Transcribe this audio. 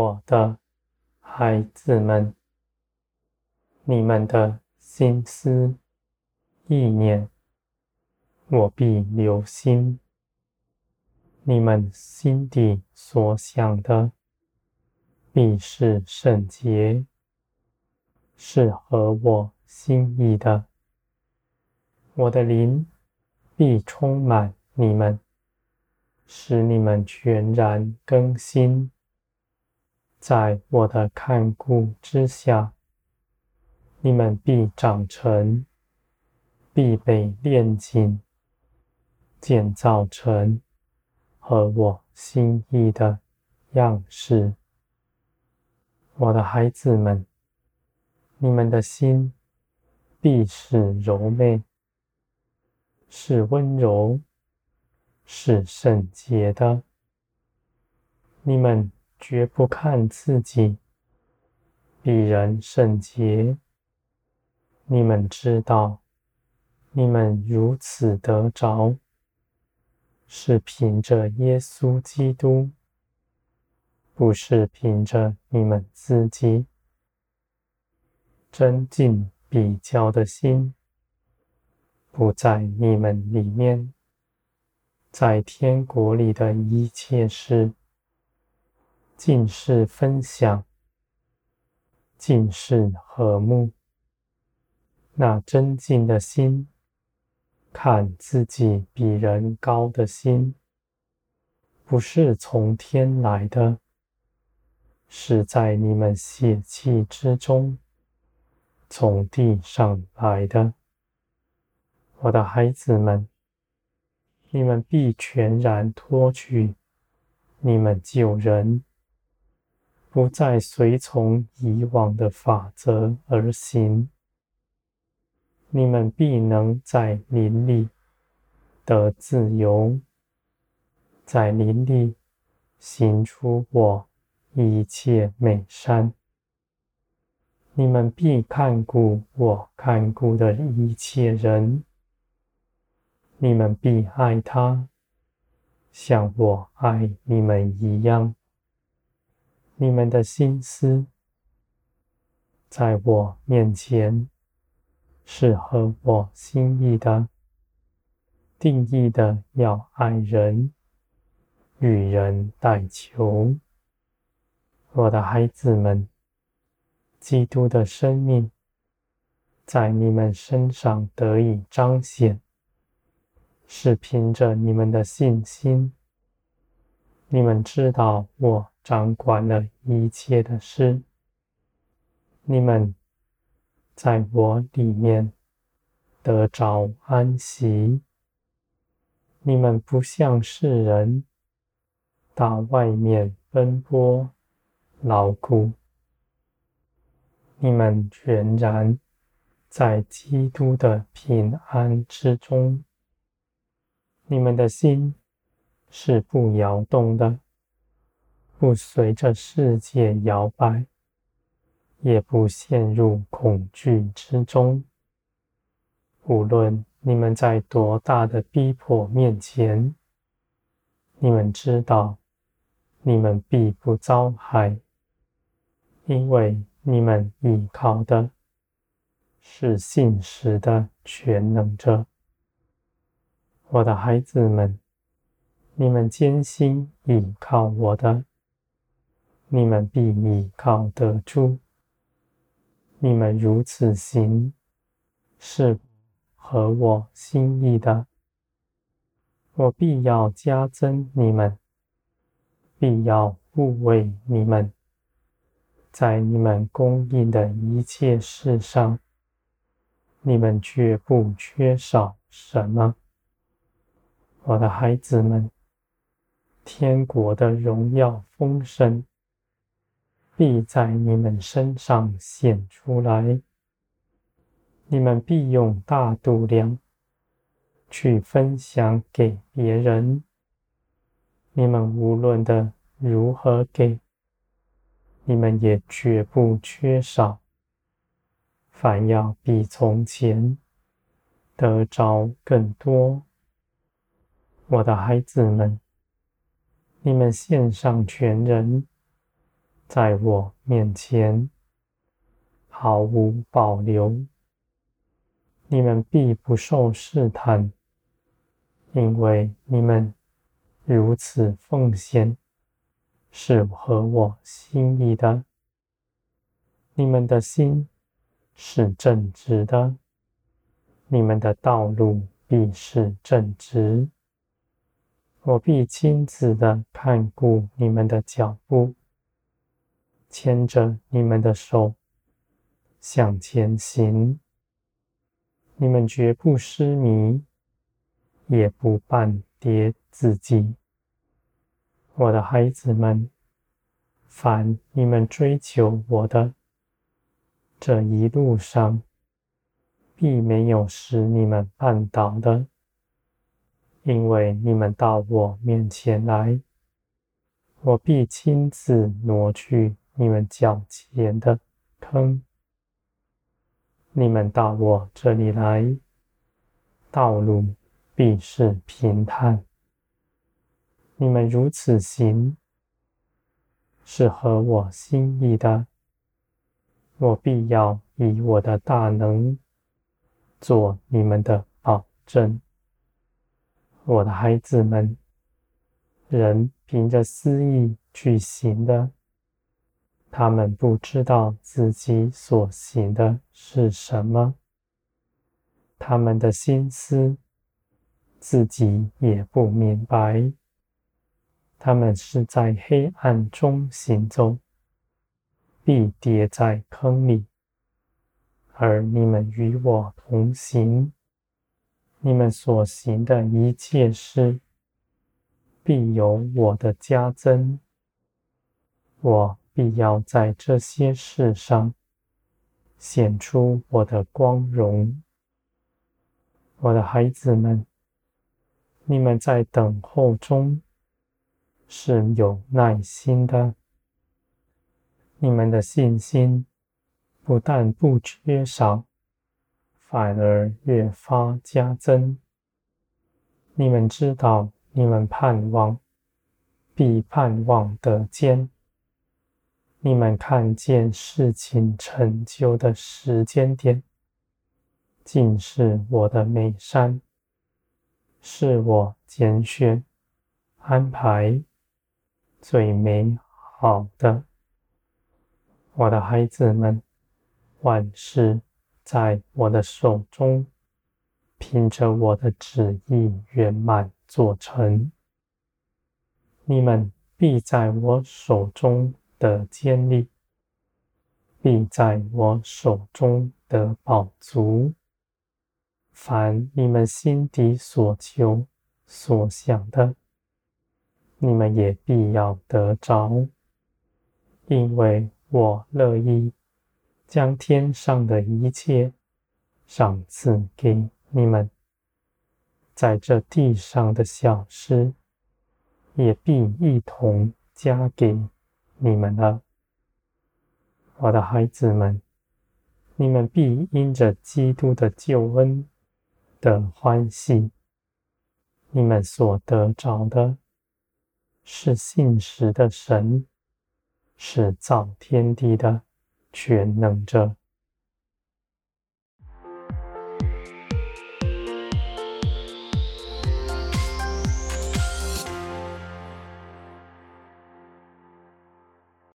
我的孩子们，你们的心思意念，我必留心；你们心底所想的，必是圣洁，是合我心意的。我的灵必充满你们，使你们全然更新。在我的看顾之下，你们必长成，必被炼净，建造成合我心意的样式。我的孩子们，你们的心必是柔美，是温柔，是圣洁的。你们。绝不看自己比人圣洁。你们知道，你们如此得着，是凭着耶稣基督，不是凭着你们自己。争竞比较的心，不在你们里面，在天国里的一切事。尽是分享，尽是和睦。那真静的心，看自己比人高的心，不是从天来的，是在你们血气之中，从地上来的。我的孩子们，你们必全然脱去你们旧人。不再随从以往的法则而行，你们必能在林里得自由，在林里行出我一切美善。你们必看顾我看顾的一切人，你们必爱他，像我爱你们一样。你们的心思，在我面前是合我心意的，定义的要爱人，与人代求。我的孩子们，基督的生命在你们身上得以彰显，是凭着你们的信心。你们知道我。掌管了一切的事，你们在我里面得着安息。你们不像世人到外面奔波劳苦，你们全然在基督的平安之中。你们的心是不摇动的。不随着世界摇摆，也不陷入恐惧之中。无论你们在多大的逼迫面前，你们知道，你们必不遭害，因为你们依靠的是信实的全能者。我的孩子们，你们艰辛依靠我的。你们必依靠得住。你们如此行，是合我心意的。我必要加增你们，必要护卫你们，在你们供应的一切事上，你们绝不缺少什么。我的孩子们，天国的荣耀丰盛。必在你们身上显出来，你们必用大度量去分享给别人。你们无论的如何给，你们也绝不缺少，反要比从前得着更多。我的孩子们，你们献上全人。在我面前毫无保留。你们必不受试探，因为你们如此奉献，是合我心意的。你们的心是正直的，你们的道路必是正直。我必亲自的看顾你们的脚步，牵着你们的手向前行。你们绝不失迷，也不绊跌自己。我的孩子们，凡你们追求我的，这一路上必没有使你们绊倒的，因为你们到我面前来，我必亲自挪去你们脚前的坑。你们到我这里来，道路必是平坦。你们如此行，是合我心意的。我必要以我的大能做你们的保证。我的孩子们，人凭着私意去行的。他们不知道自己所行的是什么，他们的心思自己也不明白。他们是在黑暗中行走，必跌在坑里。而你们与我同行，你们所行的一切事，必有我的加增。我。必要在这些事上显出我的光荣，我的孩子们，你们在等候中是有耐心的，你们的信心不但不缺少，反而越发加增。你们知道，你们盼望，必盼望的坚。你们看见事情成就的时间点，尽是我的美善，是我拣选、安排最美好的。我的孩子们，万事在我的手中，凭着我的旨意圆满做成。你们必在我手中。的坚立，必在我手中的宝足。凡你们心底所求所想的，你们也必要得着，因为我乐意将天上的一切赏赐给你们，在这地上的小事，也必一同加给。你们呢，我的孩子们，你们必因着基督的救恩的欢喜。你们所得着的，是信实的神，是造天地的全能者。